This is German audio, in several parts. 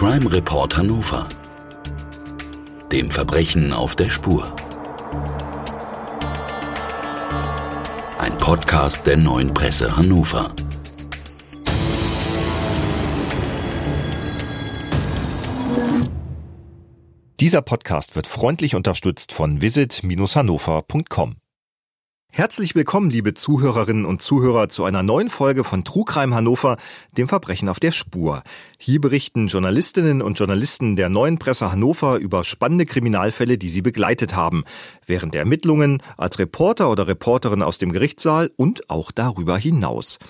Crime Report Hannover. Dem Verbrechen auf der Spur. Ein Podcast der neuen Presse Hannover. Dieser Podcast wird freundlich unterstützt von visit-hannover.com. Herzlich willkommen, liebe Zuhörerinnen und Zuhörer, zu einer neuen Folge von Trugreim Hannover, dem Verbrechen auf der Spur. Hier berichten Journalistinnen und Journalisten der neuen Presse Hannover über spannende Kriminalfälle, die sie begleitet haben, während der Ermittlungen, als Reporter oder Reporterin aus dem Gerichtssaal und auch darüber hinaus.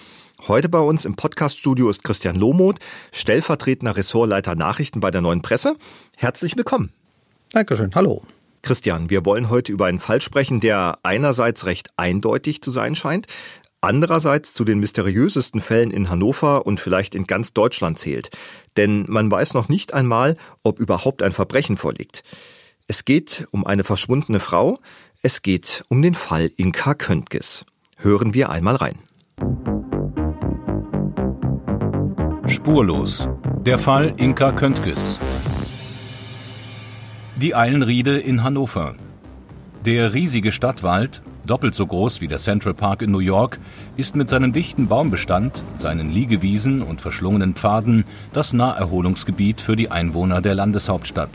Heute bei uns im Podcaststudio ist Christian Lohmuth, stellvertretender Ressortleiter Nachrichten bei der neuen Presse. Herzlich willkommen. Dankeschön, hallo. Christian, wir wollen heute über einen Fall sprechen, der einerseits recht eindeutig zu sein scheint, andererseits zu den mysteriösesten Fällen in Hannover und vielleicht in ganz Deutschland zählt. Denn man weiß noch nicht einmal, ob überhaupt ein Verbrechen vorliegt. Es geht um eine verschwundene Frau, es geht um den Fall Inka Köntges. Hören wir einmal rein. Spurlos. Der Fall Inka Köntges. Die Eilenriede in Hannover. Der riesige Stadtwald, doppelt so groß wie der Central Park in New York, ist mit seinem dichten Baumbestand, seinen Liegewiesen und verschlungenen Pfaden das Naherholungsgebiet für die Einwohner der Landeshauptstadt.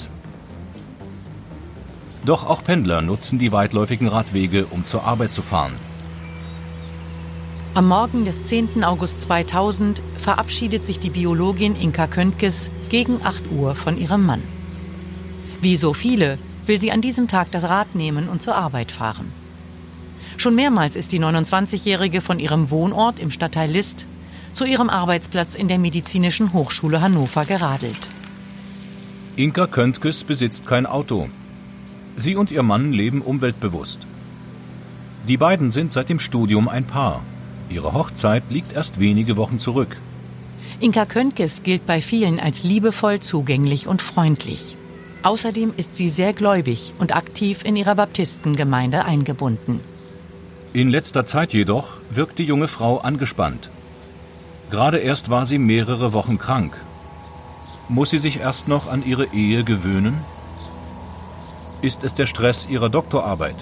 Doch auch Pendler nutzen die weitläufigen Radwege, um zur Arbeit zu fahren. Am Morgen des 10. August 2000 verabschiedet sich die Biologin Inka Köntges gegen 8 Uhr von ihrem Mann. Wie so viele will sie an diesem Tag das Rad nehmen und zur Arbeit fahren. Schon mehrmals ist die 29-Jährige von ihrem Wohnort im Stadtteil List zu ihrem Arbeitsplatz in der Medizinischen Hochschule Hannover geradelt. Inka Köntges besitzt kein Auto. Sie und ihr Mann leben umweltbewusst. Die beiden sind seit dem Studium ein Paar. Ihre Hochzeit liegt erst wenige Wochen zurück. Inka Köntges gilt bei vielen als liebevoll zugänglich und freundlich. Außerdem ist sie sehr gläubig und aktiv in ihrer Baptistengemeinde eingebunden. In letzter Zeit jedoch wirkt die junge Frau angespannt. Gerade erst war sie mehrere Wochen krank. Muss sie sich erst noch an ihre Ehe gewöhnen? Ist es der Stress ihrer Doktorarbeit?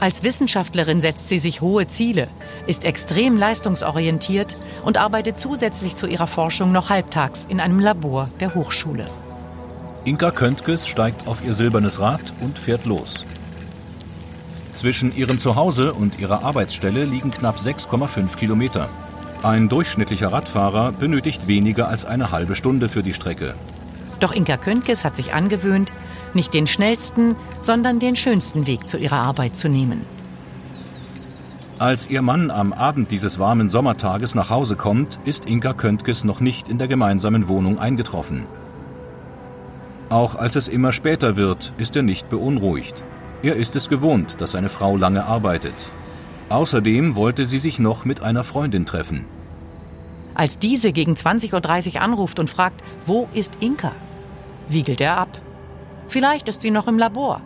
Als Wissenschaftlerin setzt sie sich hohe Ziele, ist extrem leistungsorientiert und arbeitet zusätzlich zu ihrer Forschung noch halbtags in einem Labor der Hochschule. Inka Köntges steigt auf ihr silbernes Rad und fährt los. Zwischen ihrem Zuhause und ihrer Arbeitsstelle liegen knapp 6,5 Kilometer. Ein durchschnittlicher Radfahrer benötigt weniger als eine halbe Stunde für die Strecke. Doch Inka Köntges hat sich angewöhnt, nicht den schnellsten, sondern den schönsten Weg zu ihrer Arbeit zu nehmen. Als ihr Mann am Abend dieses warmen Sommertages nach Hause kommt, ist Inka Köntges noch nicht in der gemeinsamen Wohnung eingetroffen. Auch als es immer später wird, ist er nicht beunruhigt. Er ist es gewohnt, dass seine Frau lange arbeitet. Außerdem wollte sie sich noch mit einer Freundin treffen. Als diese gegen 20.30 Uhr anruft und fragt, wo ist Inka, wiegelt er ab. Vielleicht ist sie noch im Labor.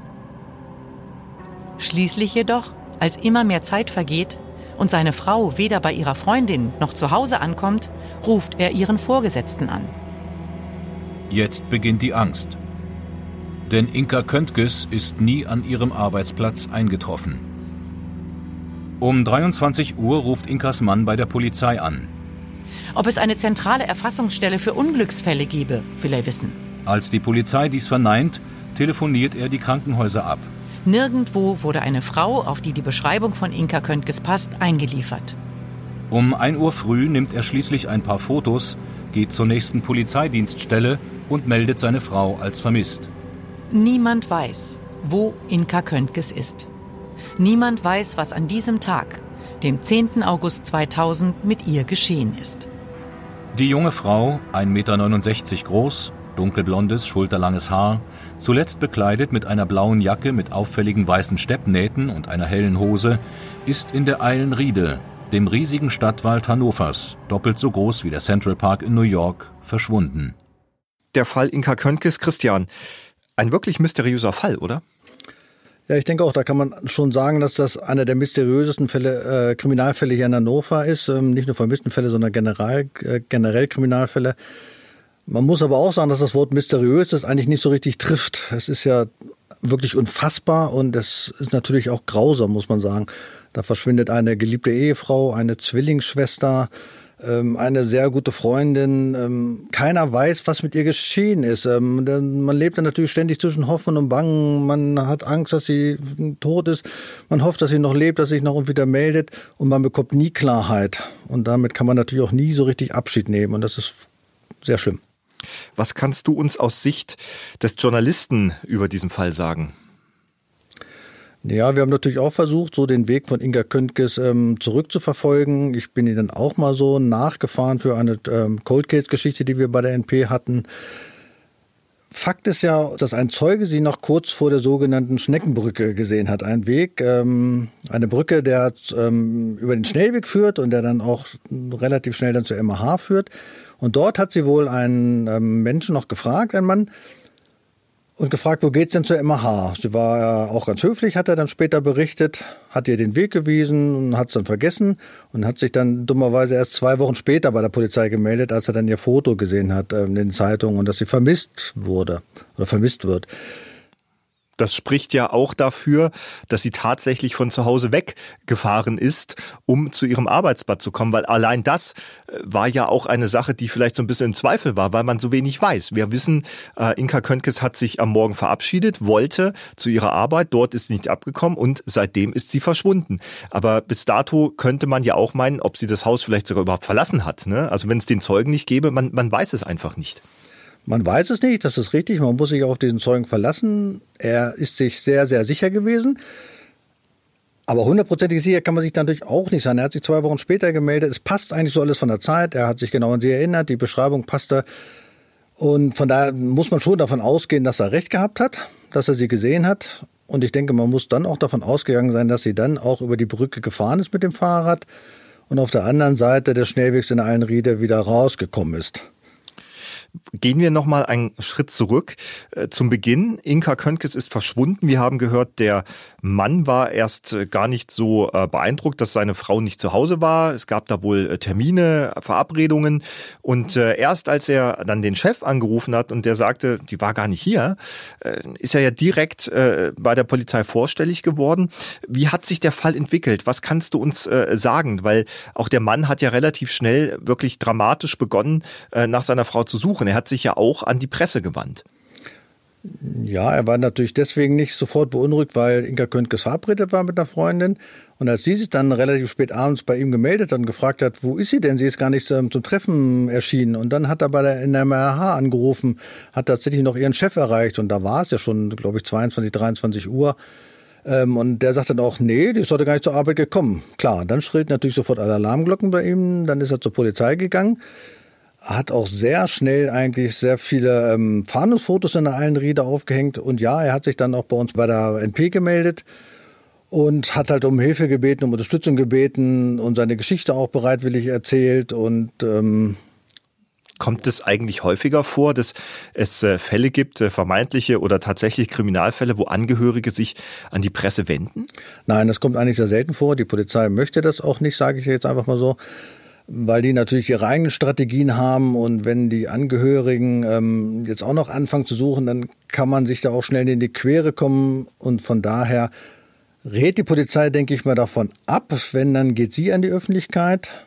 Schließlich jedoch, als immer mehr Zeit vergeht und seine Frau weder bei ihrer Freundin noch zu Hause ankommt, ruft er ihren Vorgesetzten an. Jetzt beginnt die Angst. Denn Inka Köntges ist nie an ihrem Arbeitsplatz eingetroffen. Um 23 Uhr ruft Inkas Mann bei der Polizei an. Ob es eine zentrale Erfassungsstelle für Unglücksfälle gebe, will er wissen. Als die Polizei dies verneint, telefoniert er die Krankenhäuser ab. Nirgendwo wurde eine Frau, auf die die Beschreibung von Inka Köntges passt, eingeliefert. Um 1 Uhr früh nimmt er schließlich ein paar Fotos, geht zur nächsten Polizeidienststelle und meldet seine Frau als vermisst. Niemand weiß, wo Inka Köntges ist. Niemand weiß, was an diesem Tag, dem 10. August 2000, mit ihr geschehen ist. Die junge Frau, 1,69 Meter groß, dunkelblondes, schulterlanges Haar, zuletzt bekleidet mit einer blauen Jacke mit auffälligen weißen Steppnähten und einer hellen Hose, ist in der Eilenriede, dem riesigen Stadtwald Hannovers, doppelt so groß wie der Central Park in New York, verschwunden der Fall Inka Könkes. Christian, ein wirklich mysteriöser Fall, oder? Ja, ich denke auch, da kann man schon sagen, dass das einer der mysteriösesten Fälle, äh, Kriminalfälle hier in Hannover ist. Ähm, nicht nur vermissten Fälle, sondern generell, äh, generell Kriminalfälle. Man muss aber auch sagen, dass das Wort mysteriös das eigentlich nicht so richtig trifft. Es ist ja wirklich unfassbar und es ist natürlich auch grausam, muss man sagen. Da verschwindet eine geliebte Ehefrau, eine Zwillingsschwester, ähm, eine sehr gute Freundin. Ähm, keiner weiß, was mit ihr geschehen ist. Ähm, man lebt dann natürlich ständig zwischen Hoffen und Bangen. Man hat Angst, dass sie tot ist. Man hofft, dass sie noch lebt, dass sie sich noch wieder meldet. Und man bekommt nie Klarheit. Und damit kann man natürlich auch nie so richtig Abschied nehmen. Und das ist sehr schlimm. Was kannst du uns aus Sicht des Journalisten über diesen Fall sagen? Ja, wir haben natürlich auch versucht, so den Weg von Inga Köntges ähm, zurückzuverfolgen. Ich bin ihr dann auch mal so nachgefahren für eine ähm, Cold Case-Geschichte, die wir bei der NP hatten. Fakt ist ja, dass ein Zeuge sie noch kurz vor der sogenannten Schneckenbrücke gesehen hat. Ein Weg, ähm, eine Brücke, der ähm, über den Schnellweg führt und der dann auch relativ schnell dann zur MH führt. Und dort hat sie wohl einen ähm, Menschen noch gefragt, ein Mann, und gefragt, wo geht's denn zur MH? Sie war auch ganz höflich, hat er dann später berichtet, hat ihr den Weg gewiesen und hat es dann vergessen und hat sich dann dummerweise erst zwei Wochen später bei der Polizei gemeldet, als er dann ihr Foto gesehen hat äh, in den Zeitungen und dass sie vermisst wurde oder vermisst wird. Das spricht ja auch dafür, dass sie tatsächlich von zu Hause weggefahren ist, um zu ihrem Arbeitsplatz zu kommen, weil allein das äh, war ja auch eine Sache, die vielleicht so ein bisschen im Zweifel war, weil man so wenig weiß. Wir wissen, äh, Inka Köntges hat sich am Morgen verabschiedet, wollte zu ihrer Arbeit, dort ist sie nicht abgekommen und seitdem ist sie verschwunden. Aber bis dato könnte man ja auch meinen, ob sie das Haus vielleicht sogar überhaupt verlassen hat. Ne? Also wenn es den Zeugen nicht gäbe, man, man weiß es einfach nicht. Man weiß es nicht, das ist richtig, man muss sich auf diesen Zeugen verlassen. Er ist sich sehr, sehr sicher gewesen. Aber hundertprozentig sicher kann man sich natürlich auch nicht sein. Er hat sich zwei Wochen später gemeldet. Es passt eigentlich so alles von der Zeit. Er hat sich genau an sie erinnert. Die Beschreibung passte. Und von daher muss man schon davon ausgehen, dass er recht gehabt hat, dass er sie gesehen hat. Und ich denke, man muss dann auch davon ausgegangen sein, dass sie dann auch über die Brücke gefahren ist mit dem Fahrrad und auf der anderen Seite des Schnellwegs in Allenriede wieder rausgekommen ist. Gehen wir nochmal einen Schritt zurück äh, zum Beginn. Inka Könkes ist verschwunden. Wir haben gehört, der Mann war erst äh, gar nicht so äh, beeindruckt, dass seine Frau nicht zu Hause war. Es gab da wohl Termine, Verabredungen. Und erst als er dann den Chef angerufen hat und der sagte, die war gar nicht hier, ist er ja direkt bei der Polizei vorstellig geworden. Wie hat sich der Fall entwickelt? Was kannst du uns sagen? Weil auch der Mann hat ja relativ schnell wirklich dramatisch begonnen, nach seiner Frau zu suchen. Er hat sich ja auch an die Presse gewandt. Ja, er war natürlich deswegen nicht sofort beunruhigt, weil Inka Köntges verabredet war mit einer Freundin. Und als sie sich dann relativ spät abends bei ihm gemeldet und gefragt hat, wo ist sie denn? Sie ist gar nicht zum, zum Treffen erschienen. Und dann hat er bei der NMRH angerufen, hat tatsächlich noch ihren Chef erreicht. Und da war es ja schon, glaube ich, 22, 23 Uhr. Ähm, und der sagt dann auch, nee, die ist heute gar nicht zur Arbeit gekommen. Klar, dann schrillt natürlich sofort alle Alarmglocken bei ihm. Dann ist er zur Polizei gegangen hat auch sehr schnell eigentlich sehr viele ähm, Fahndungsfotos in der Allenriede aufgehängt. Und ja, er hat sich dann auch bei uns bei der NP gemeldet und hat halt um Hilfe gebeten, um Unterstützung gebeten und seine Geschichte auch bereitwillig erzählt. Und ähm, Kommt es eigentlich häufiger vor, dass es äh, Fälle gibt, äh, vermeintliche oder tatsächlich Kriminalfälle, wo Angehörige sich an die Presse wenden? Nein, das kommt eigentlich sehr selten vor. Die Polizei möchte das auch nicht, sage ich jetzt einfach mal so weil die natürlich ihre eigenen Strategien haben und wenn die Angehörigen ähm, jetzt auch noch anfangen zu suchen, dann kann man sich da auch schnell in die Quere kommen und von daher rät die Polizei, denke ich mal, davon ab. Wenn, dann geht sie an die Öffentlichkeit.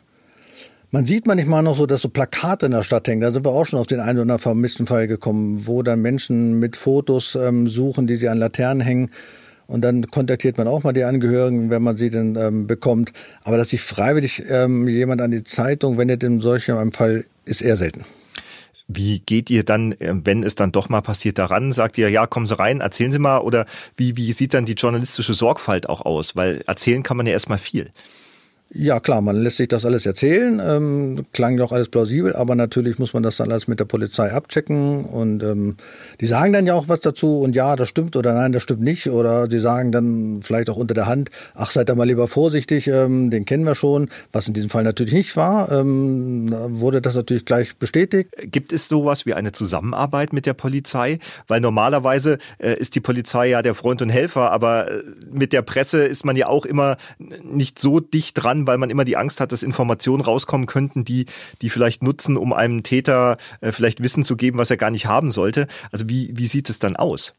Man sieht manchmal noch so, dass so Plakate in der Stadt hängen. Da sind wir auch schon auf den einen oder anderen vermissten Fall gekommen, wo dann Menschen mit Fotos ähm, suchen, die sie an Laternen hängen. Und dann kontaktiert man auch mal die Angehörigen, wenn man sie denn ähm, bekommt. Aber dass sich freiwillig ähm, jemand an die Zeitung wendet in solch einem Fall, ist eher selten. Wie geht ihr dann, ähm, wenn es dann doch mal passiert, daran? Sagt ihr, ja, kommen Sie rein, erzählen Sie mal? Oder wie, wie sieht dann die journalistische Sorgfalt auch aus? Weil erzählen kann man ja erstmal viel. Ja, klar, man lässt sich das alles erzählen, ähm, klang doch alles plausibel, aber natürlich muss man das dann alles mit der Polizei abchecken und ähm, die sagen dann ja auch was dazu und ja, das stimmt oder nein, das stimmt nicht oder sie sagen dann vielleicht auch unter der Hand, ach, seid da mal lieber vorsichtig, ähm, den kennen wir schon, was in diesem Fall natürlich nicht war, ähm, wurde das natürlich gleich bestätigt. Gibt es sowas wie eine Zusammenarbeit mit der Polizei? Weil normalerweise äh, ist die Polizei ja der Freund und Helfer, aber äh, mit der Presse ist man ja auch immer nicht so dicht dran, weil man immer die Angst hat, dass Informationen rauskommen könnten, die, die vielleicht nutzen, um einem Täter äh, vielleicht Wissen zu geben, was er gar nicht haben sollte. Also wie, wie sieht es dann aus?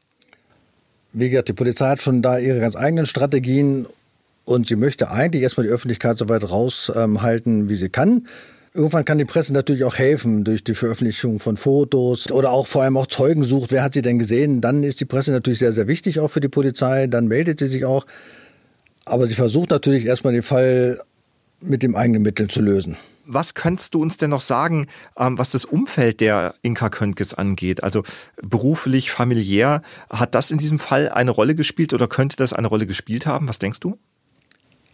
Wie gesagt, die Polizei hat schon da ihre ganz eigenen Strategien und sie möchte eigentlich erstmal die Öffentlichkeit so weit raushalten, wie sie kann. Irgendwann kann die Presse natürlich auch helfen durch die Veröffentlichung von Fotos oder auch vor allem auch Zeugen sucht. Wer hat sie denn gesehen? Dann ist die Presse natürlich sehr, sehr wichtig auch für die Polizei. Dann meldet sie sich auch. Aber sie versucht natürlich erstmal den Fall mit dem eigenen Mitteln zu lösen. Was könntest du uns denn noch sagen, ähm, was das Umfeld der Inka Köntges angeht? Also beruflich, familiär, hat das in diesem Fall eine Rolle gespielt oder könnte das eine Rolle gespielt haben? Was denkst du?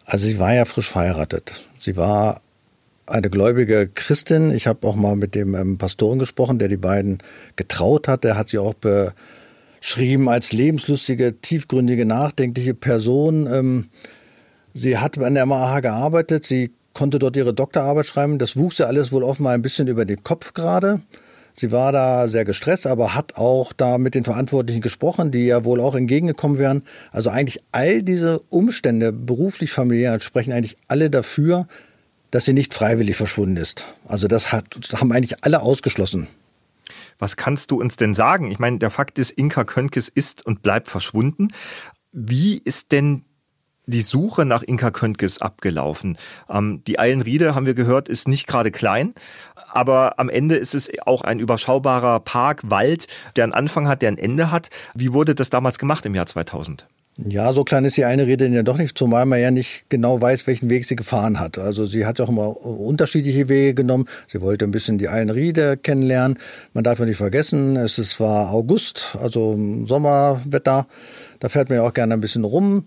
Also sie war ja frisch verheiratet. Sie war eine gläubige Christin. Ich habe auch mal mit dem ähm, Pastoren gesprochen, der die beiden getraut hat. Der hat sie auch beschrieben als lebenslustige, tiefgründige, nachdenkliche Person. Sie hat an der MAH gearbeitet. Sie konnte dort ihre Doktorarbeit schreiben. Das wuchs ja alles wohl offenbar ein bisschen über den Kopf gerade. Sie war da sehr gestresst, aber hat auch da mit den Verantwortlichen gesprochen, die ja wohl auch entgegengekommen wären. Also eigentlich all diese Umstände, beruflich, familiär, sprechen eigentlich alle dafür, dass sie nicht freiwillig verschwunden ist. Also das, hat, haben eigentlich alle ausgeschlossen. Was kannst du uns denn sagen? Ich meine, der Fakt ist, Inka Könkes ist und bleibt verschwunden. Wie ist denn die Suche nach Inka Könkes abgelaufen? Ähm, die Eilenriede, haben wir gehört, ist nicht gerade klein. Aber am Ende ist es auch ein überschaubarer Park, Wald, der einen Anfang hat, der ein Ende hat. Wie wurde das damals gemacht im Jahr 2000? Ja, so klein ist die eine Rede ja doch nicht, zumal man ja nicht genau weiß, welchen Weg sie gefahren hat. Also sie hat ja auch immer unterschiedliche Wege genommen. Sie wollte ein bisschen die Eilenriede kennenlernen. Man darf ja nicht vergessen, es war August, also Sommerwetter. Da fährt man ja auch gerne ein bisschen rum.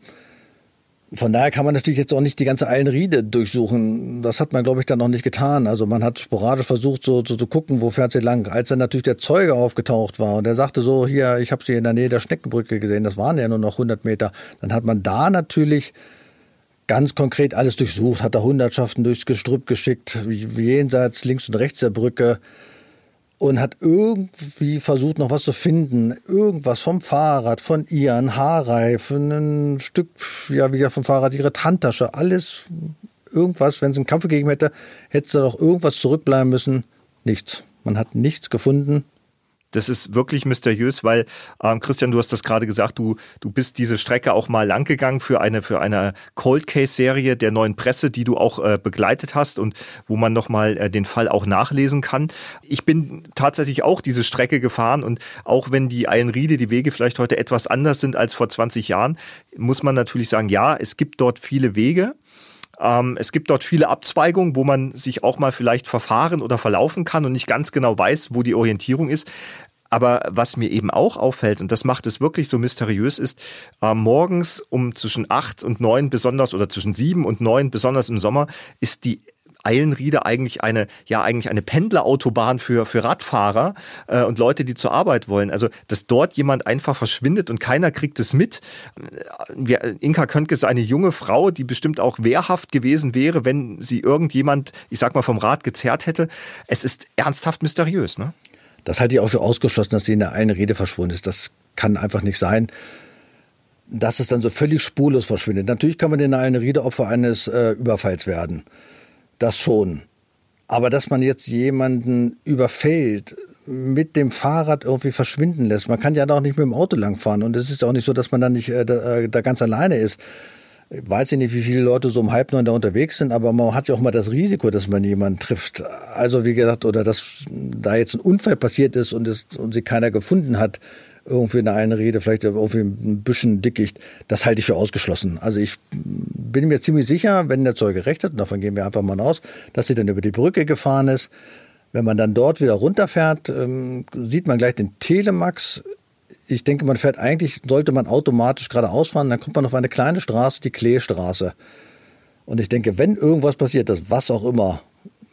Von daher kann man natürlich jetzt auch nicht die ganze Eilenriede durchsuchen. Das hat man, glaube ich, dann noch nicht getan. Also man hat sporadisch versucht, so, so zu gucken, wo fährt sie lang. Als dann natürlich der Zeuge aufgetaucht war und er sagte so, hier, ich habe sie in der Nähe der Schneckenbrücke gesehen, das waren ja nur noch 100 Meter, dann hat man da natürlich ganz konkret alles durchsucht, hat da Hundertschaften durchs Gestrüpp geschickt, jenseits links und rechts der Brücke und hat irgendwie versucht, noch was zu finden. Irgendwas vom Fahrrad, von ihr, ein Haarreifen, ein Stück, ja, wie vom Fahrrad, ihre Handtasche, alles, irgendwas. Wenn es einen Kampf gegeben hätte, hätte da doch irgendwas zurückbleiben müssen. Nichts. Man hat nichts gefunden. Das ist wirklich mysteriös, weil ähm, Christian, du hast das gerade gesagt, du du bist diese Strecke auch mal lang gegangen für eine für eine Cold Case Serie der neuen Presse, die du auch äh, begleitet hast und wo man noch mal äh, den Fall auch nachlesen kann. Ich bin tatsächlich auch diese Strecke gefahren und auch wenn die Eilenriede die Wege vielleicht heute etwas anders sind als vor 20 Jahren, muss man natürlich sagen, ja, es gibt dort viele Wege. Ähm, es gibt dort viele Abzweigungen, wo man sich auch mal vielleicht verfahren oder verlaufen kann und nicht ganz genau weiß, wo die Orientierung ist. Aber was mir eben auch auffällt, und das macht es wirklich so mysteriös, ist, äh, morgens um zwischen acht und neun besonders oder zwischen sieben und neun besonders im Sommer ist die Eilenriede eigentlich eine, ja, eigentlich eine Pendlerautobahn für, für Radfahrer äh, und Leute, die zur Arbeit wollen. Also, dass dort jemand einfach verschwindet und keiner kriegt es mit. Ja, Inka Köntke ist eine junge Frau, die bestimmt auch wehrhaft gewesen wäre, wenn sie irgendjemand, ich sag mal, vom Rad gezerrt hätte. Es ist ernsthaft mysteriös, ne? Das halte ich auch für ausgeschlossen, dass sie in der einen Rede verschwunden ist. Das kann einfach nicht sein dass es dann so völlig spurlos verschwindet. Natürlich kann man in einer Rede Opfer eines äh, Überfalls werden. Das schon. Aber dass man jetzt jemanden überfällt, mit dem Fahrrad irgendwie verschwinden lässt. Man kann ja auch nicht mit dem Auto langfahren. Und es ist auch nicht so, dass man dann nicht äh, da, äh, da, ganz alleine ist. Ich weiß nicht, wie viele Leute so um halb neun da unterwegs sind, aber man hat ja auch mal das Risiko, dass man jemanden trifft. Also wie gesagt, oder dass da jetzt ein Unfall passiert ist und, es, und sie keiner gefunden hat irgendwie in einer Rede, vielleicht irgendwie ein bisschen Dickicht, das halte ich für ausgeschlossen. Also ich bin mir ziemlich sicher, wenn der Zeuge recht hat, davon gehen wir einfach mal aus, dass sie dann über die Brücke gefahren ist. Wenn man dann dort wieder runterfährt, ähm, sieht man gleich den Telemax. Ich denke, man fährt eigentlich, sollte man automatisch geradeaus fahren, dann kommt man auf eine kleine Straße, die Kleestraße. Und ich denke, wenn irgendwas passiert ist, was auch immer,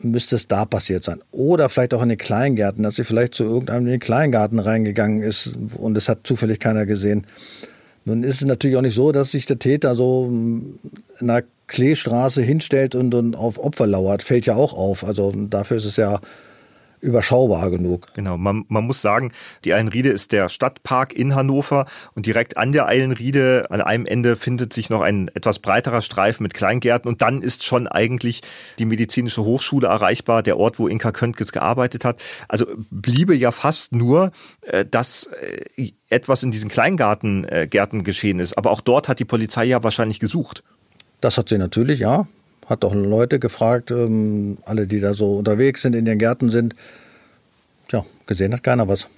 müsste es da passiert sein. Oder vielleicht auch in den Kleingärten, dass sie vielleicht zu irgendeinem in den Kleingarten reingegangen ist und es hat zufällig keiner gesehen. Nun ist es natürlich auch nicht so, dass sich der Täter so in einer Kleestraße hinstellt und, und auf Opfer lauert. Fällt ja auch auf. Also dafür ist es ja überschaubar genug. Genau, man, man muss sagen, die Eilenriede ist der Stadtpark in Hannover und direkt an der Eilenriede, an einem Ende findet sich noch ein etwas breiterer Streifen mit Kleingärten und dann ist schon eigentlich die medizinische Hochschule erreichbar, der Ort, wo Inka Köntges gearbeitet hat. Also bliebe ja fast nur, äh, dass äh, etwas in diesen Kleingärten äh, geschehen ist. Aber auch dort hat die Polizei ja wahrscheinlich gesucht. Das hat sie natürlich, ja hat doch Leute gefragt, ähm, alle, die da so unterwegs sind, in den Gärten sind. Tja, gesehen hat keiner was.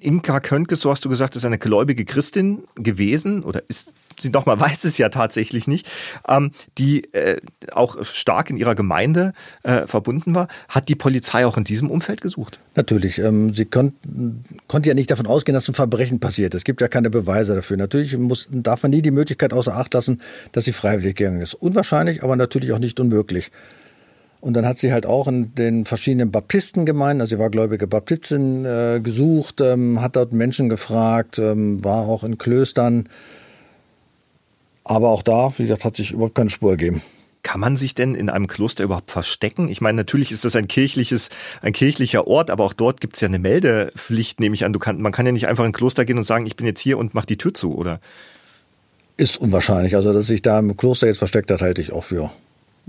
Inka Köntges, so hast du gesagt, ist eine gläubige Christin gewesen oder ist sie doch mal weiß es ja tatsächlich nicht, ähm, die äh, auch stark in ihrer Gemeinde äh, verbunden war. Hat die Polizei auch in diesem Umfeld gesucht? Natürlich. Ähm, sie kon konnte ja nicht davon ausgehen, dass ein Verbrechen passiert. Es gibt ja keine Beweise dafür. Natürlich muss, darf man nie die Möglichkeit außer Acht lassen, dass sie freiwillig gegangen ist. Unwahrscheinlich, aber natürlich auch nicht unmöglich. Und dann hat sie halt auch in den verschiedenen Baptistengemeinden, also sie war gläubige Baptistin, äh, gesucht, ähm, hat dort Menschen gefragt, ähm, war auch in Klöstern. Aber auch da, wie gesagt, hat sich überhaupt keine Spur ergeben. Kann man sich denn in einem Kloster überhaupt verstecken? Ich meine, natürlich ist das ein kirchliches, ein kirchlicher Ort, aber auch dort gibt es ja eine Meldepflicht, nehme ich an. Du kann, man kann ja nicht einfach in ein Kloster gehen und sagen, ich bin jetzt hier und mach die Tür zu, oder? Ist unwahrscheinlich. Also, dass sich da im Kloster jetzt versteckt hat, halte ich auch für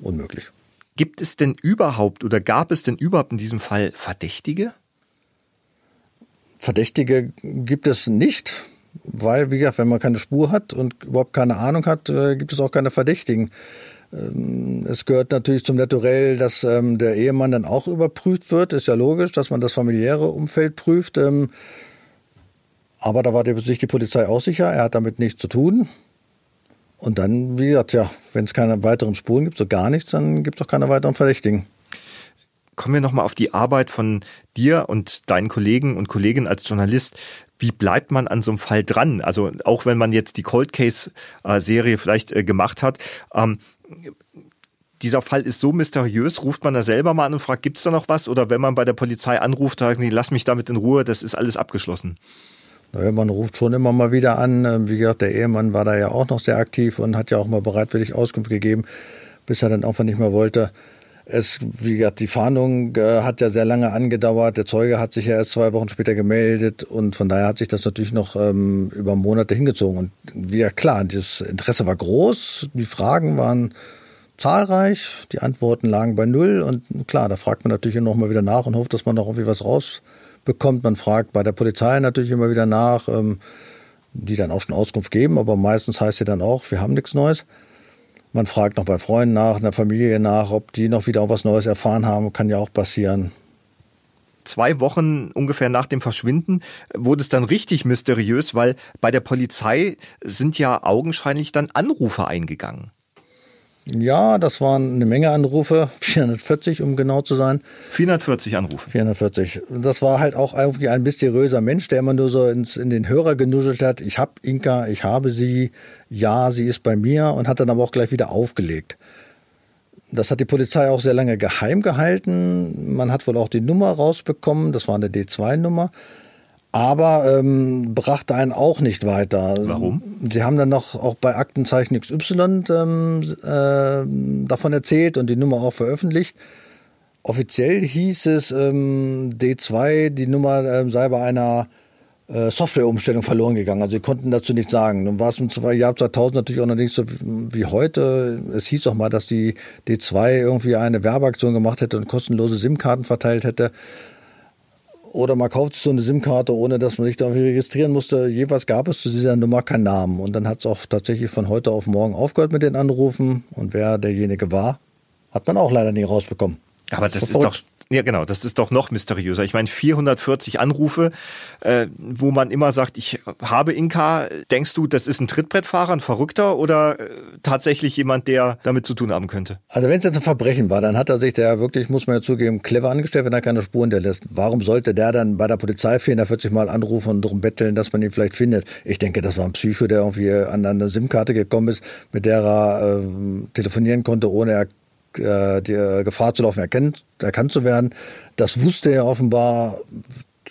unmöglich. Gibt es denn überhaupt oder gab es denn überhaupt in diesem Fall Verdächtige? Verdächtige gibt es nicht, weil, wie gesagt, wenn man keine Spur hat und überhaupt keine Ahnung hat, äh, gibt es auch keine Verdächtigen. Ähm, es gehört natürlich zum Naturell, dass ähm, der Ehemann dann auch überprüft wird. Ist ja logisch, dass man das familiäre Umfeld prüft. Ähm, aber da war sich die Polizei auch sicher, er hat damit nichts zu tun. Und dann, wie gesagt, ja, wenn es keine weiteren Spuren gibt, so gar nichts, dann gibt es auch keine weiteren Verdächtigen. Kommen wir nochmal auf die Arbeit von dir und deinen Kollegen und Kolleginnen als Journalist. Wie bleibt man an so einem Fall dran? Also auch wenn man jetzt die Cold Case äh, vielleicht äh, gemacht hat, ähm, dieser Fall ist so mysteriös, ruft man da selber mal an und fragt, gibt es da noch was? Oder wenn man bei der Polizei anruft, sagen sie, lass mich damit in Ruhe, das ist alles abgeschlossen. Naja, man ruft schon immer mal wieder an. Ähm, wie gesagt, der Ehemann war da ja auch noch sehr aktiv und hat ja auch mal bereitwillig Auskunft gegeben, bis er dann einfach nicht mehr wollte. Es, wie gesagt, die Fahndung äh, hat ja sehr lange angedauert. Der Zeuge hat sich ja erst zwei Wochen später gemeldet und von daher hat sich das natürlich noch ähm, über Monate hingezogen. Und wie ja klar, das Interesse war groß, die Fragen waren zahlreich, die Antworten lagen bei null und klar, da fragt man natürlich noch mal wieder nach und hofft, dass man noch irgendwie was raus bekommt. Man fragt bei der Polizei natürlich immer wieder nach, ähm, die dann auch schon Auskunft geben, aber meistens heißt sie dann auch, wir haben nichts Neues. Man fragt noch bei Freunden nach, in der Familie nach, ob die noch wieder was Neues erfahren haben, kann ja auch passieren. Zwei Wochen ungefähr nach dem Verschwinden wurde es dann richtig mysteriös, weil bei der Polizei sind ja augenscheinlich dann Anrufe eingegangen. Ja, das waren eine Menge Anrufe, 440 um genau zu sein. 440 Anrufe. 440. Das war halt auch irgendwie ein mysteriöser Mensch, der immer nur so ins, in den Hörer genuschelt hat. Ich habe Inka, ich habe sie, ja, sie ist bei mir und hat dann aber auch gleich wieder aufgelegt. Das hat die Polizei auch sehr lange geheim gehalten. Man hat wohl auch die Nummer rausbekommen, das war eine D2-Nummer aber ähm, brachte einen auch nicht weiter. Warum? Sie haben dann noch auch bei Aktenzeichen XY ähm, äh, davon erzählt und die Nummer auch veröffentlicht. Offiziell hieß es, ähm, D2, die Nummer äh, sei bei einer äh, Softwareumstellung verloren gegangen. Also sie konnten dazu nichts sagen. Nun war es im Jahr 2000 natürlich auch noch nicht so wie heute. Es hieß auch mal, dass die D2 irgendwie eine Werbeaktion gemacht hätte und kostenlose SIM-Karten verteilt hätte. Oder man kauft so eine SIM-Karte, ohne dass man sich da registrieren musste. Jeweils gab es zu dieser Nummer keinen Namen. Und dann hat es auch tatsächlich von heute auf morgen aufgehört mit den Anrufen. Und wer derjenige war, hat man auch leider nie rausbekommen. Aber das, das ist doch ja, genau, das ist doch noch mysteriöser. Ich meine, 440 Anrufe, äh, wo man immer sagt, ich habe Inka. Denkst du, das ist ein Trittbrettfahrer, ein Verrückter oder äh, tatsächlich jemand, der damit zu tun haben könnte? Also wenn es jetzt ein Verbrechen war, dann hat er sich der wirklich, muss man ja zugeben, clever angestellt, wenn er keine Spuren der lässt. Warum sollte der dann bei der Polizei 440 Mal anrufen und darum betteln, dass man ihn vielleicht findet? Ich denke, das war ein Psycho, der irgendwie an eine SIM-Karte gekommen ist, mit der er äh, telefonieren konnte, ohne er äh, die Gefahr zu laufen, erkennt, erkannt zu werden. Das wusste er offenbar.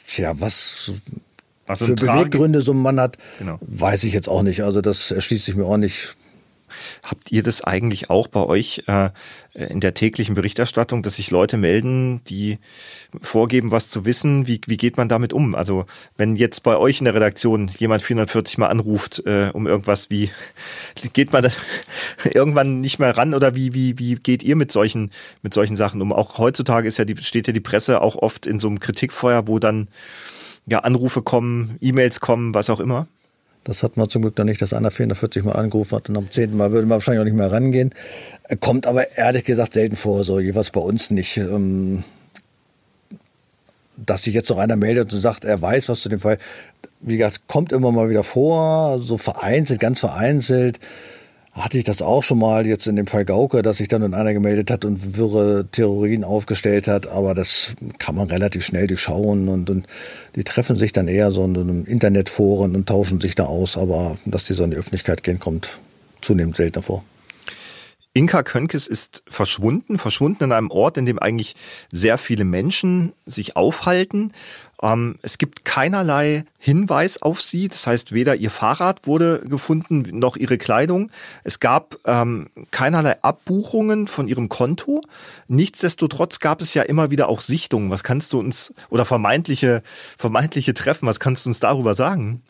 Tja, was also für Beweggründe so ein Mann hat, genau. weiß ich jetzt auch nicht. Also das erschließt sich mir auch nicht. Habt ihr das eigentlich auch bei euch äh, in der täglichen Berichterstattung, dass sich Leute melden, die vorgeben, was zu wissen? Wie, wie geht man damit um? Also wenn jetzt bei euch in der Redaktion jemand 440 Mal anruft äh, um irgendwas, wie geht man irgendwann nicht mehr ran oder wie, wie, wie geht ihr mit solchen, mit solchen Sachen um? Auch heutzutage ist ja die, steht ja die Presse auch oft in so einem Kritikfeuer, wo dann ja Anrufe kommen, E-Mails kommen, was auch immer. Das hat man zum Glück noch nicht, dass einer 440 Mal angerufen hat und am zehnten Mal würde man wahrscheinlich auch nicht mehr rangehen. Kommt aber ehrlich gesagt selten vor, so jeweils bei uns nicht. Ähm, dass sich jetzt noch einer meldet und sagt, er weiß was zu dem Fall. Wie gesagt, kommt immer mal wieder vor, so vereinzelt, ganz vereinzelt hatte ich das auch schon mal jetzt in dem Fall Gauke, dass sich dann einer gemeldet hat und wirre Theorien aufgestellt hat, aber das kann man relativ schnell durchschauen und, und die treffen sich dann eher so in einem Internetforen und tauschen sich da aus, aber dass die so in die Öffentlichkeit gehen, kommt zunehmend seltener vor. Inka Könkes ist verschwunden, verschwunden in einem Ort, in dem eigentlich sehr viele Menschen sich aufhalten. Ähm, es gibt keinerlei Hinweis auf sie. Das heißt, weder ihr Fahrrad wurde gefunden, noch ihre Kleidung. Es gab ähm, keinerlei Abbuchungen von ihrem Konto. Nichtsdestotrotz gab es ja immer wieder auch Sichtungen. Was kannst du uns, oder vermeintliche, vermeintliche Treffen, was kannst du uns darüber sagen?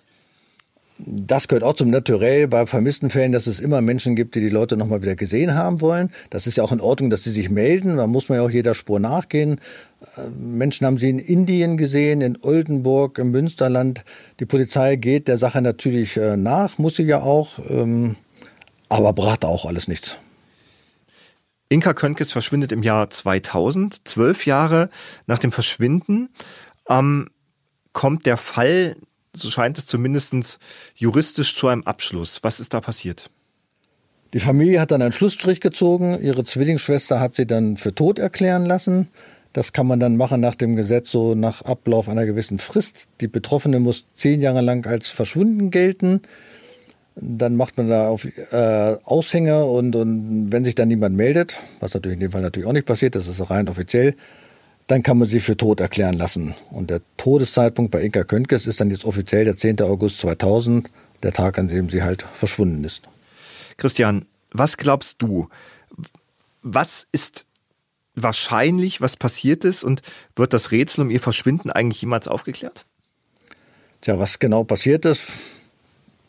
Das gehört auch zum Naturell bei vermissten Fällen, dass es immer Menschen gibt, die die Leute nochmal wieder gesehen haben wollen. Das ist ja auch in Ordnung, dass sie sich melden. Da muss man ja auch jeder Spur nachgehen. Äh, Menschen haben sie in Indien gesehen, in Oldenburg, im Münsterland. Die Polizei geht der Sache natürlich äh, nach, muss sie ja auch, ähm, aber brachte auch alles nichts. Inka Könkes verschwindet im Jahr 2000, zwölf Jahre nach dem Verschwinden. Ähm, kommt der Fall so scheint es zumindest juristisch zu einem Abschluss. Was ist da passiert? Die Familie hat dann einen Schlussstrich gezogen. Ihre Zwillingsschwester hat sie dann für tot erklären lassen. Das kann man dann machen nach dem Gesetz, so nach Ablauf einer gewissen Frist. Die Betroffene muss zehn Jahre lang als verschwunden gelten. Dann macht man da auf äh, Aushänge und, und wenn sich dann niemand meldet, was natürlich in dem Fall natürlich auch nicht passiert, das ist rein offiziell, dann kann man sie für tot erklären lassen. Und der Todeszeitpunkt bei Inka Köntges ist dann jetzt offiziell der 10. August 2000, der Tag, an dem sie halt verschwunden ist. Christian, was glaubst du? Was ist wahrscheinlich, was passiert ist und wird das Rätsel um ihr Verschwinden eigentlich jemals aufgeklärt? Tja, was genau passiert ist,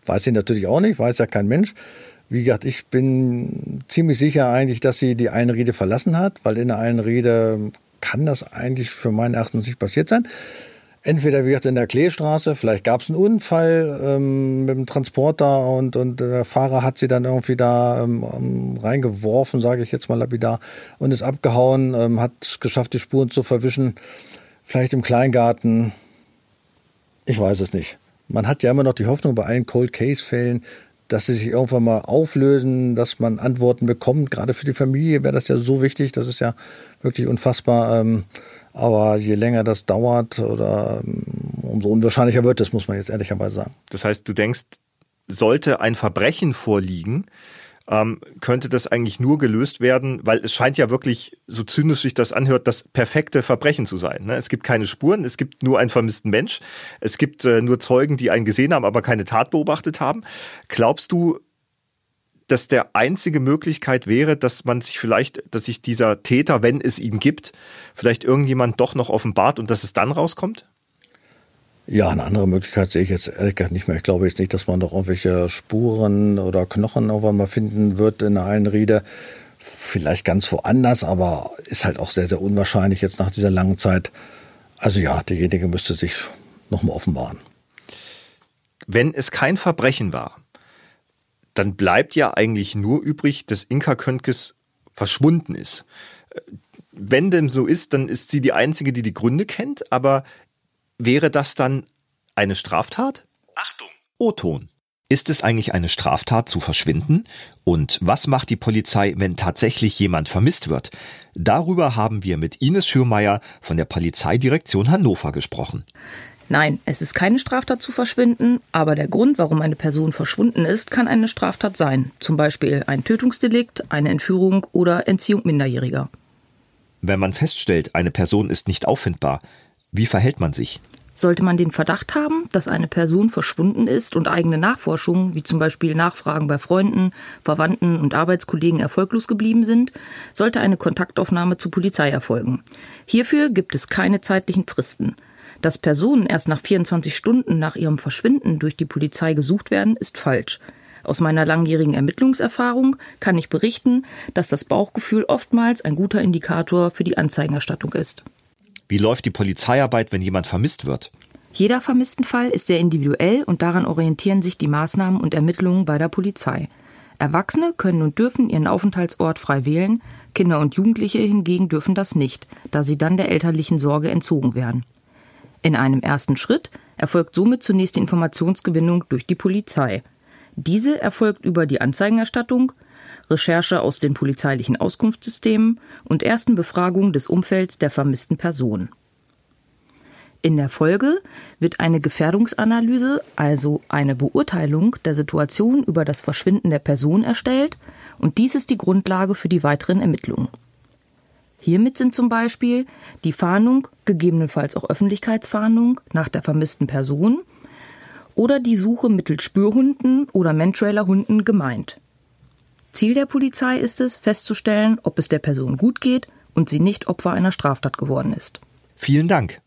weiß ich natürlich auch nicht, weiß ja kein Mensch. Wie gesagt, ich bin ziemlich sicher eigentlich, dass sie die Einrede verlassen hat, weil in der Einrede kann das eigentlich für meinen Erachtens nicht passiert sein. Entweder wie gesagt in der Kleestraße, vielleicht gab es einen Unfall ähm, mit dem Transporter und, und der Fahrer hat sie dann irgendwie da ähm, ähm reingeworfen, sage ich jetzt mal lapidar, und ist abgehauen, ähm, hat es geschafft, die Spuren zu verwischen. Vielleicht im Kleingarten. Ich weiß es nicht. Man hat ja immer noch die Hoffnung bei allen Cold Case-Fällen, dass sie sich irgendwann mal auflösen, dass man Antworten bekommt. Gerade für die Familie wäre das ja so wichtig. Das ist ja wirklich unfassbar. Ähm, aber je länger das dauert oder ähm, umso unwahrscheinlicher wird es, muss man jetzt ehrlicherweise sagen. Das heißt, du denkst, sollte ein Verbrechen vorliegen, ähm, könnte das eigentlich nur gelöst werden, weil es scheint ja wirklich, so zynisch sich das anhört, das perfekte Verbrechen zu sein. Ne? Es gibt keine Spuren, es gibt nur einen vermissten Mensch, es gibt äh, nur Zeugen, die einen gesehen haben, aber keine Tat beobachtet haben. Glaubst du, dass der einzige Möglichkeit wäre, dass man sich vielleicht, dass sich dieser Täter, wenn es ihn gibt, vielleicht irgendjemand doch noch offenbart und dass es dann rauskommt? Ja, eine andere Möglichkeit sehe ich jetzt ehrlich gesagt nicht mehr. Ich glaube jetzt nicht, dass man noch irgendwelche Spuren oder Knochen irgendwann mal finden wird in der Einriede. Vielleicht ganz woanders, aber ist halt auch sehr, sehr unwahrscheinlich jetzt nach dieser langen Zeit. Also ja, derjenige müsste sich nochmal offenbaren. Wenn es kein Verbrechen war, dann bleibt ja eigentlich nur übrig, dass Inka Könkes verschwunden ist. Wenn dem so ist, dann ist sie die Einzige, die die Gründe kennt, aber Wäre das dann eine Straftat? Achtung! O-Ton. Ist es eigentlich eine Straftat zu verschwinden? Und was macht die Polizei, wenn tatsächlich jemand vermisst wird? Darüber haben wir mit Ines Schürmeier von der Polizeidirektion Hannover gesprochen. Nein, es ist keine Straftat zu verschwinden, aber der Grund, warum eine Person verschwunden ist, kann eine Straftat sein. Zum Beispiel ein Tötungsdelikt, eine Entführung oder Entziehung Minderjähriger. Wenn man feststellt, eine Person ist nicht auffindbar, wie verhält man sich? Sollte man den Verdacht haben, dass eine Person verschwunden ist und eigene Nachforschungen, wie zum Beispiel Nachfragen bei Freunden, Verwandten und Arbeitskollegen erfolglos geblieben sind, sollte eine Kontaktaufnahme zur Polizei erfolgen. Hierfür gibt es keine zeitlichen Fristen. Dass Personen erst nach 24 Stunden nach ihrem Verschwinden durch die Polizei gesucht werden, ist falsch. Aus meiner langjährigen Ermittlungserfahrung kann ich berichten, dass das Bauchgefühl oftmals ein guter Indikator für die Anzeigenerstattung ist. Wie läuft die Polizeiarbeit, wenn jemand vermisst wird? Jeder vermissten Fall ist sehr individuell und daran orientieren sich die Maßnahmen und Ermittlungen bei der Polizei. Erwachsene können und dürfen ihren Aufenthaltsort frei wählen, Kinder und Jugendliche hingegen dürfen das nicht, da sie dann der elterlichen Sorge entzogen werden. In einem ersten Schritt erfolgt somit zunächst die Informationsgewinnung durch die Polizei. Diese erfolgt über die Anzeigenerstattung, Recherche aus den polizeilichen Auskunftssystemen und ersten Befragungen des Umfelds der vermissten Person. In der Folge wird eine Gefährdungsanalyse, also eine Beurteilung der Situation über das Verschwinden der Person erstellt, und dies ist die Grundlage für die weiteren Ermittlungen. Hiermit sind zum Beispiel die Fahndung, gegebenenfalls auch Öffentlichkeitsfahndung nach der vermissten Person oder die Suche mittels Spürhunden oder Mantrailerhunden gemeint. Ziel der Polizei ist es, festzustellen, ob es der Person gut geht und sie nicht Opfer einer Straftat geworden ist. Vielen Dank.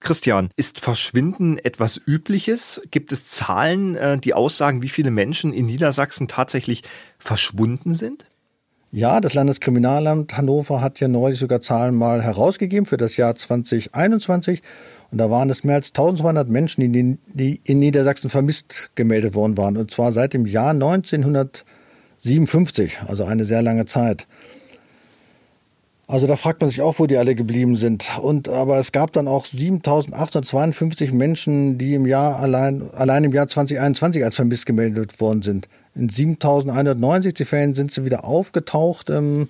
Christian, ist Verschwinden etwas Übliches? Gibt es Zahlen, äh, die aussagen, wie viele Menschen in Niedersachsen tatsächlich verschwunden sind? Ja, das Landeskriminalamt Hannover hat ja neulich sogar Zahlen mal herausgegeben für das Jahr 2021. Und da waren es mehr als 1200 Menschen, die in Niedersachsen vermisst gemeldet worden waren. Und zwar seit dem Jahr 1900. 57, also eine sehr lange Zeit. Also da fragt man sich auch, wo die alle geblieben sind. Und aber es gab dann auch 7.852 Menschen, die im Jahr allein allein im Jahr 2021 als vermisst gemeldet worden sind. In 7.169 Fällen sind sie wieder aufgetaucht ähm,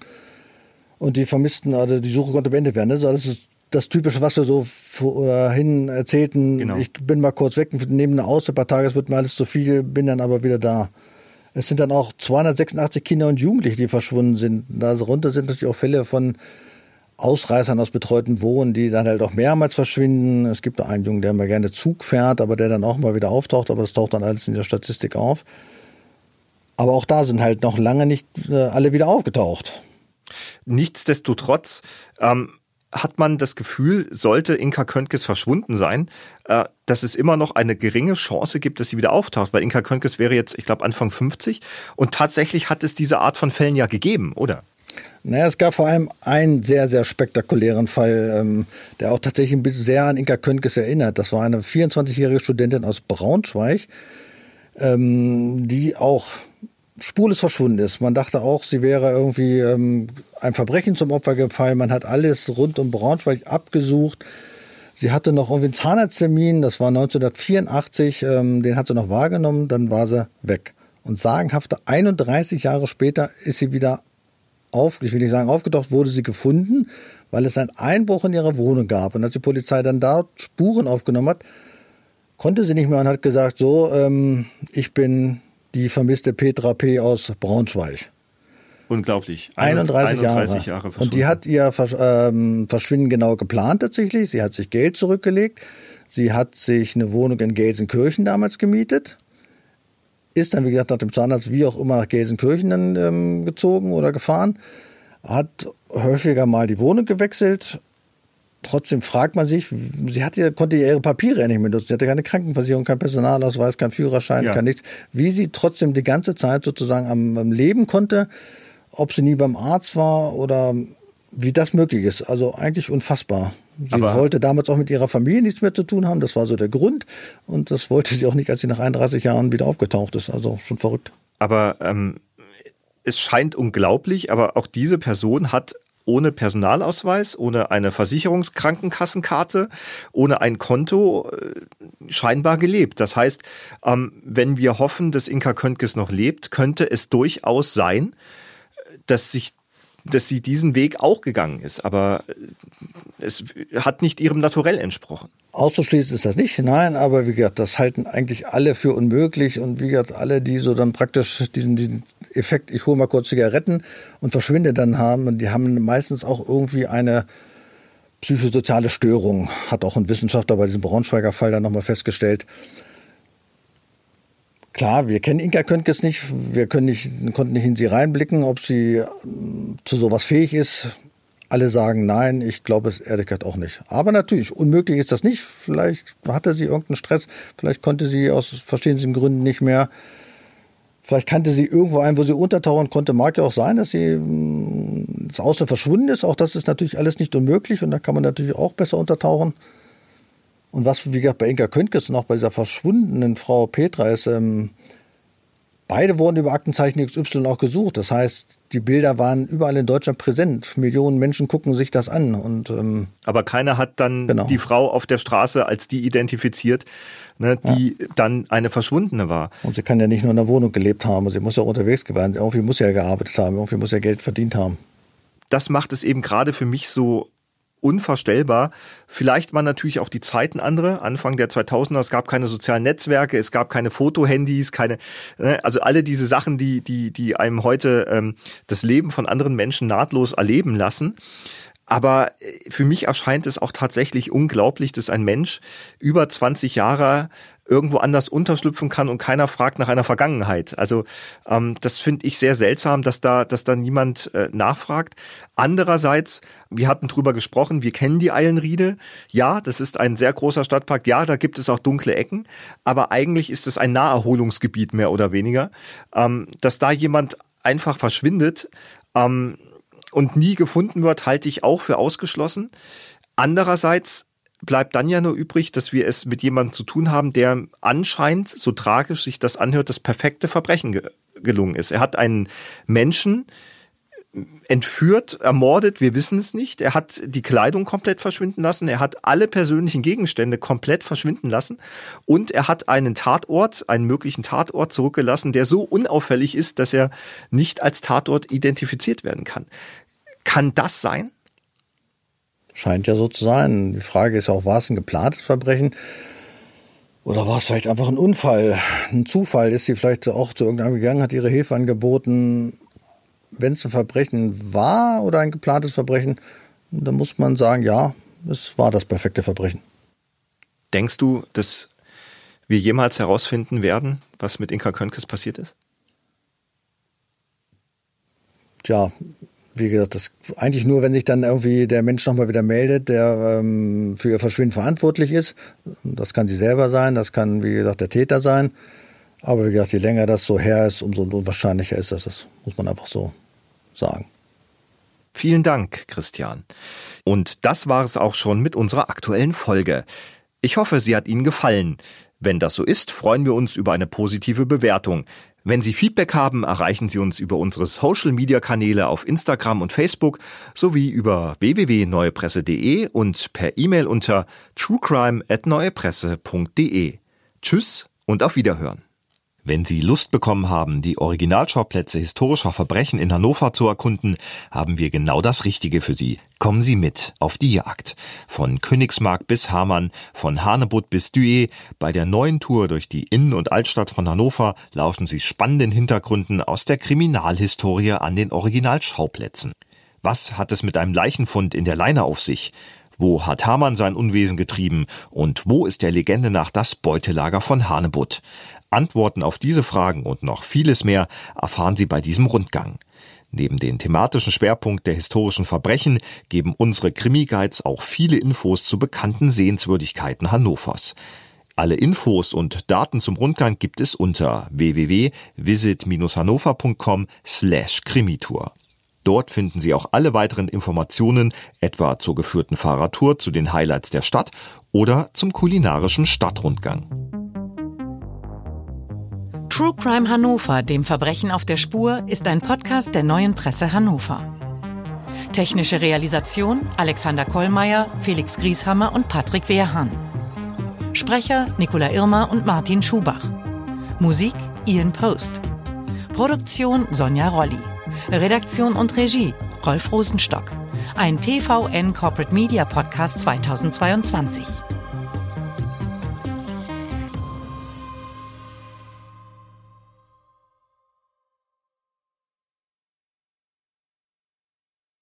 und die Vermissten, also die Suche konnte beendet werden. Also das ist das Typische, was wir so vorhin erzählten. Genau. Ich bin mal kurz weg, nehme eine aus, ein paar Tage, es wird mir alles zu viel, bin dann aber wieder da. Es sind dann auch 286 Kinder und Jugendliche, die verschwunden sind. Darunter sind natürlich auch Fälle von Ausreißern aus betreuten Wohnen, die dann halt auch mehrmals verschwinden. Es gibt einen Jungen, der immer gerne Zug fährt, aber der dann auch mal wieder auftaucht, aber das taucht dann alles in der Statistik auf. Aber auch da sind halt noch lange nicht äh, alle wieder aufgetaucht. Nichtsdestotrotz ähm, hat man das Gefühl, sollte Inka Köntges verschwunden sein, äh, dass es immer noch eine geringe Chance gibt, dass sie wieder auftaucht, weil Inka Köntges wäre jetzt, ich glaube, Anfang 50 und tatsächlich hat es diese Art von Fällen ja gegeben, oder? Naja, es gab vor allem einen sehr, sehr spektakulären Fall, ähm, der auch tatsächlich ein bisschen sehr an Inka Köntges erinnert. Das war eine 24-jährige Studentin aus Braunschweig, ähm, die auch spurlos verschwunden ist. Man dachte auch, sie wäre irgendwie ähm, ein Verbrechen zum Opfer gefallen. Man hat alles rund um Braunschweig abgesucht. Sie hatte noch irgendwie einen Zahnarzttermin, das war 1984, ähm, den hat sie noch wahrgenommen, dann war sie weg. Und sagenhafte 31 Jahre später ist sie wieder auf, ich will nicht sagen aufgetaucht, wurde sie gefunden, weil es einen Einbruch in ihrer Wohnung gab. Und als die Polizei dann dort Spuren aufgenommen hat, konnte sie nicht mehr und hat gesagt, so, ähm, ich bin die vermisste Petra P. aus Braunschweig. Unglaublich. 31, 31 Jahre. Jahre und die hat ihr ähm, Verschwinden genau geplant tatsächlich. Sie hat sich Geld zurückgelegt. Sie hat sich eine Wohnung in Gelsenkirchen damals gemietet. Ist dann, wie gesagt, nach dem Zahnarzt wie auch immer nach Gelsenkirchen dann ähm, gezogen oder gefahren. Hat häufiger mal die Wohnung gewechselt Trotzdem fragt man sich, sie hatte, konnte ihre Papiere ja nicht mehr nutzen. Sie hatte keine Krankenversicherung, kein Personalausweis, kein Führerschein, ja. kein nichts. Wie sie trotzdem die ganze Zeit sozusagen am, am Leben konnte, ob sie nie beim Arzt war oder wie das möglich ist. Also eigentlich unfassbar. Sie Aber wollte damals auch mit ihrer Familie nichts mehr zu tun haben. Das war so der Grund. Und das wollte sie auch nicht, als sie nach 31 Jahren wieder aufgetaucht ist. Also schon verrückt. Aber ähm, es scheint unglaublich, aber auch diese Person hat ohne Personalausweis, ohne eine Versicherungskrankenkassenkarte, ohne ein Konto äh, scheinbar gelebt. Das heißt, ähm, wenn wir hoffen, dass Inka Köntges noch lebt, könnte es durchaus sein, dass sich dass sie diesen Weg auch gegangen ist, aber es hat nicht ihrem Naturell entsprochen. Auszuschließen ist das nicht, nein, aber wie gesagt, das halten eigentlich alle für unmöglich und wie gesagt, alle, die so dann praktisch diesen, diesen Effekt, ich hole mal kurz Zigaretten und verschwinde dann haben, die haben meistens auch irgendwie eine psychosoziale Störung, hat auch ein Wissenschaftler bei diesem Braunschweiger Fall dann nochmal festgestellt. Klar, wir kennen Inka Köntges nicht, wir können nicht, konnten nicht in sie reinblicken, ob sie ähm, zu sowas fähig ist. Alle sagen nein, ich glaube es ehrlich gesagt auch nicht. Aber natürlich, unmöglich ist das nicht. Vielleicht hatte sie irgendeinen Stress, vielleicht konnte sie aus verschiedensten Gründen nicht mehr. Vielleicht kannte sie irgendwo ein, wo sie untertauchen konnte. Mag ja auch sein, dass sie mm, ins Ausland verschwunden ist. Auch das ist natürlich alles nicht unmöglich und da kann man natürlich auch besser untertauchen. Und was, wie gesagt, bei Inka Köntges und auch bei dieser verschwundenen Frau Petra ist, ähm, beide wurden über Aktenzeichen XY auch gesucht. Das heißt, die Bilder waren überall in Deutschland präsent. Millionen Menschen gucken sich das an. Und, ähm, Aber keiner hat dann genau. die Frau auf der Straße als die identifiziert, ne, die ja. dann eine Verschwundene war. Und sie kann ja nicht nur in der Wohnung gelebt haben, sie muss ja unterwegs gewesen sein. Irgendwie muss sie ja gearbeitet haben, irgendwie muss sie ja Geld verdient haben. Das macht es eben gerade für mich so unvorstellbar. Vielleicht waren natürlich auch die Zeiten andere. Anfang der 2000er, es gab keine sozialen Netzwerke, es gab keine Fotohandys, keine, ne, also alle diese Sachen, die, die, die einem heute ähm, das Leben von anderen Menschen nahtlos erleben lassen. Aber äh, für mich erscheint es auch tatsächlich unglaublich, dass ein Mensch über 20 Jahre irgendwo anders unterschlüpfen kann und keiner fragt nach einer Vergangenheit. Also ähm, das finde ich sehr seltsam, dass da, dass da niemand äh, nachfragt. Andererseits, wir hatten drüber gesprochen, wir kennen die Eilenriede. Ja, das ist ein sehr großer Stadtpark. Ja, da gibt es auch dunkle Ecken. Aber eigentlich ist es ein Naherholungsgebiet mehr oder weniger. Ähm, dass da jemand einfach verschwindet ähm, und nie gefunden wird, halte ich auch für ausgeschlossen. Andererseits bleibt dann ja nur übrig, dass wir es mit jemandem zu tun haben, der anscheinend, so tragisch sich das anhört, das perfekte Verbrechen ge gelungen ist. Er hat einen Menschen entführt, ermordet, wir wissen es nicht. Er hat die Kleidung komplett verschwinden lassen, er hat alle persönlichen Gegenstände komplett verschwinden lassen und er hat einen Tatort, einen möglichen Tatort zurückgelassen, der so unauffällig ist, dass er nicht als Tatort identifiziert werden kann. Kann das sein? Scheint ja so zu sein. Die Frage ist auch, war es ein geplantes Verbrechen? Oder war es vielleicht einfach ein Unfall, ein Zufall? Ist sie vielleicht auch zu irgendeinem gegangen, hat ihre Hilfe angeboten? Wenn es ein Verbrechen war oder ein geplantes Verbrechen, dann muss man sagen, ja, es war das perfekte Verbrechen. Denkst du, dass wir jemals herausfinden werden, was mit Inka Könkes passiert ist? Tja, wie gesagt, das eigentlich nur, wenn sich dann irgendwie der Mensch nochmal wieder meldet, der ähm, für ihr Verschwinden verantwortlich ist. Das kann sie selber sein, das kann, wie gesagt, der Täter sein. Aber wie gesagt, je länger das so her ist, umso unwahrscheinlicher ist das. Das muss man einfach so sagen. Vielen Dank, Christian. Und das war es auch schon mit unserer aktuellen Folge. Ich hoffe, sie hat Ihnen gefallen. Wenn das so ist, freuen wir uns über eine positive Bewertung. Wenn Sie Feedback haben, erreichen Sie uns über unsere Social-Media-Kanäle auf Instagram und Facebook sowie über www.neuepresse.de und per E-Mail unter truecrime@neuepresse.de. Tschüss und auf Wiederhören. Wenn Sie Lust bekommen haben, die Originalschauplätze historischer Verbrechen in Hannover zu erkunden, haben wir genau das Richtige für Sie. Kommen Sie mit auf die Jagd. Von Königsmark bis Hamann, von Hanebutt bis Duet. Bei der neuen Tour durch die Innen- und Altstadt von Hannover lauschen Sie spannenden Hintergründen aus der Kriminalhistorie an den Originalschauplätzen. Was hat es mit einem Leichenfund in der Leine auf sich? Wo hat Hamann sein Unwesen getrieben? Und wo ist der Legende nach das Beutelager von Hanebutt? Antworten auf diese Fragen und noch vieles mehr erfahren Sie bei diesem Rundgang. Neben den thematischen Schwerpunkt der historischen Verbrechen geben unsere Krimi-Guides auch viele Infos zu bekannten Sehenswürdigkeiten Hannovers. Alle Infos und Daten zum Rundgang gibt es unter www.visit-hannover.com slash Krimitour. Dort finden Sie auch alle weiteren Informationen, etwa zur geführten Fahrradtour zu den Highlights der Stadt oder zum kulinarischen Stadtrundgang. True Crime Hannover, dem Verbrechen auf der Spur, ist ein Podcast der neuen Presse Hannover. Technische Realisation Alexander Kollmeier, Felix Grieshammer und Patrick Wehrhahn. Sprecher Nicola Irmer und Martin Schubach. Musik Ian Post. Produktion Sonja Rolli. Redaktion und Regie Rolf Rosenstock. Ein TVN Corporate Media Podcast 2022.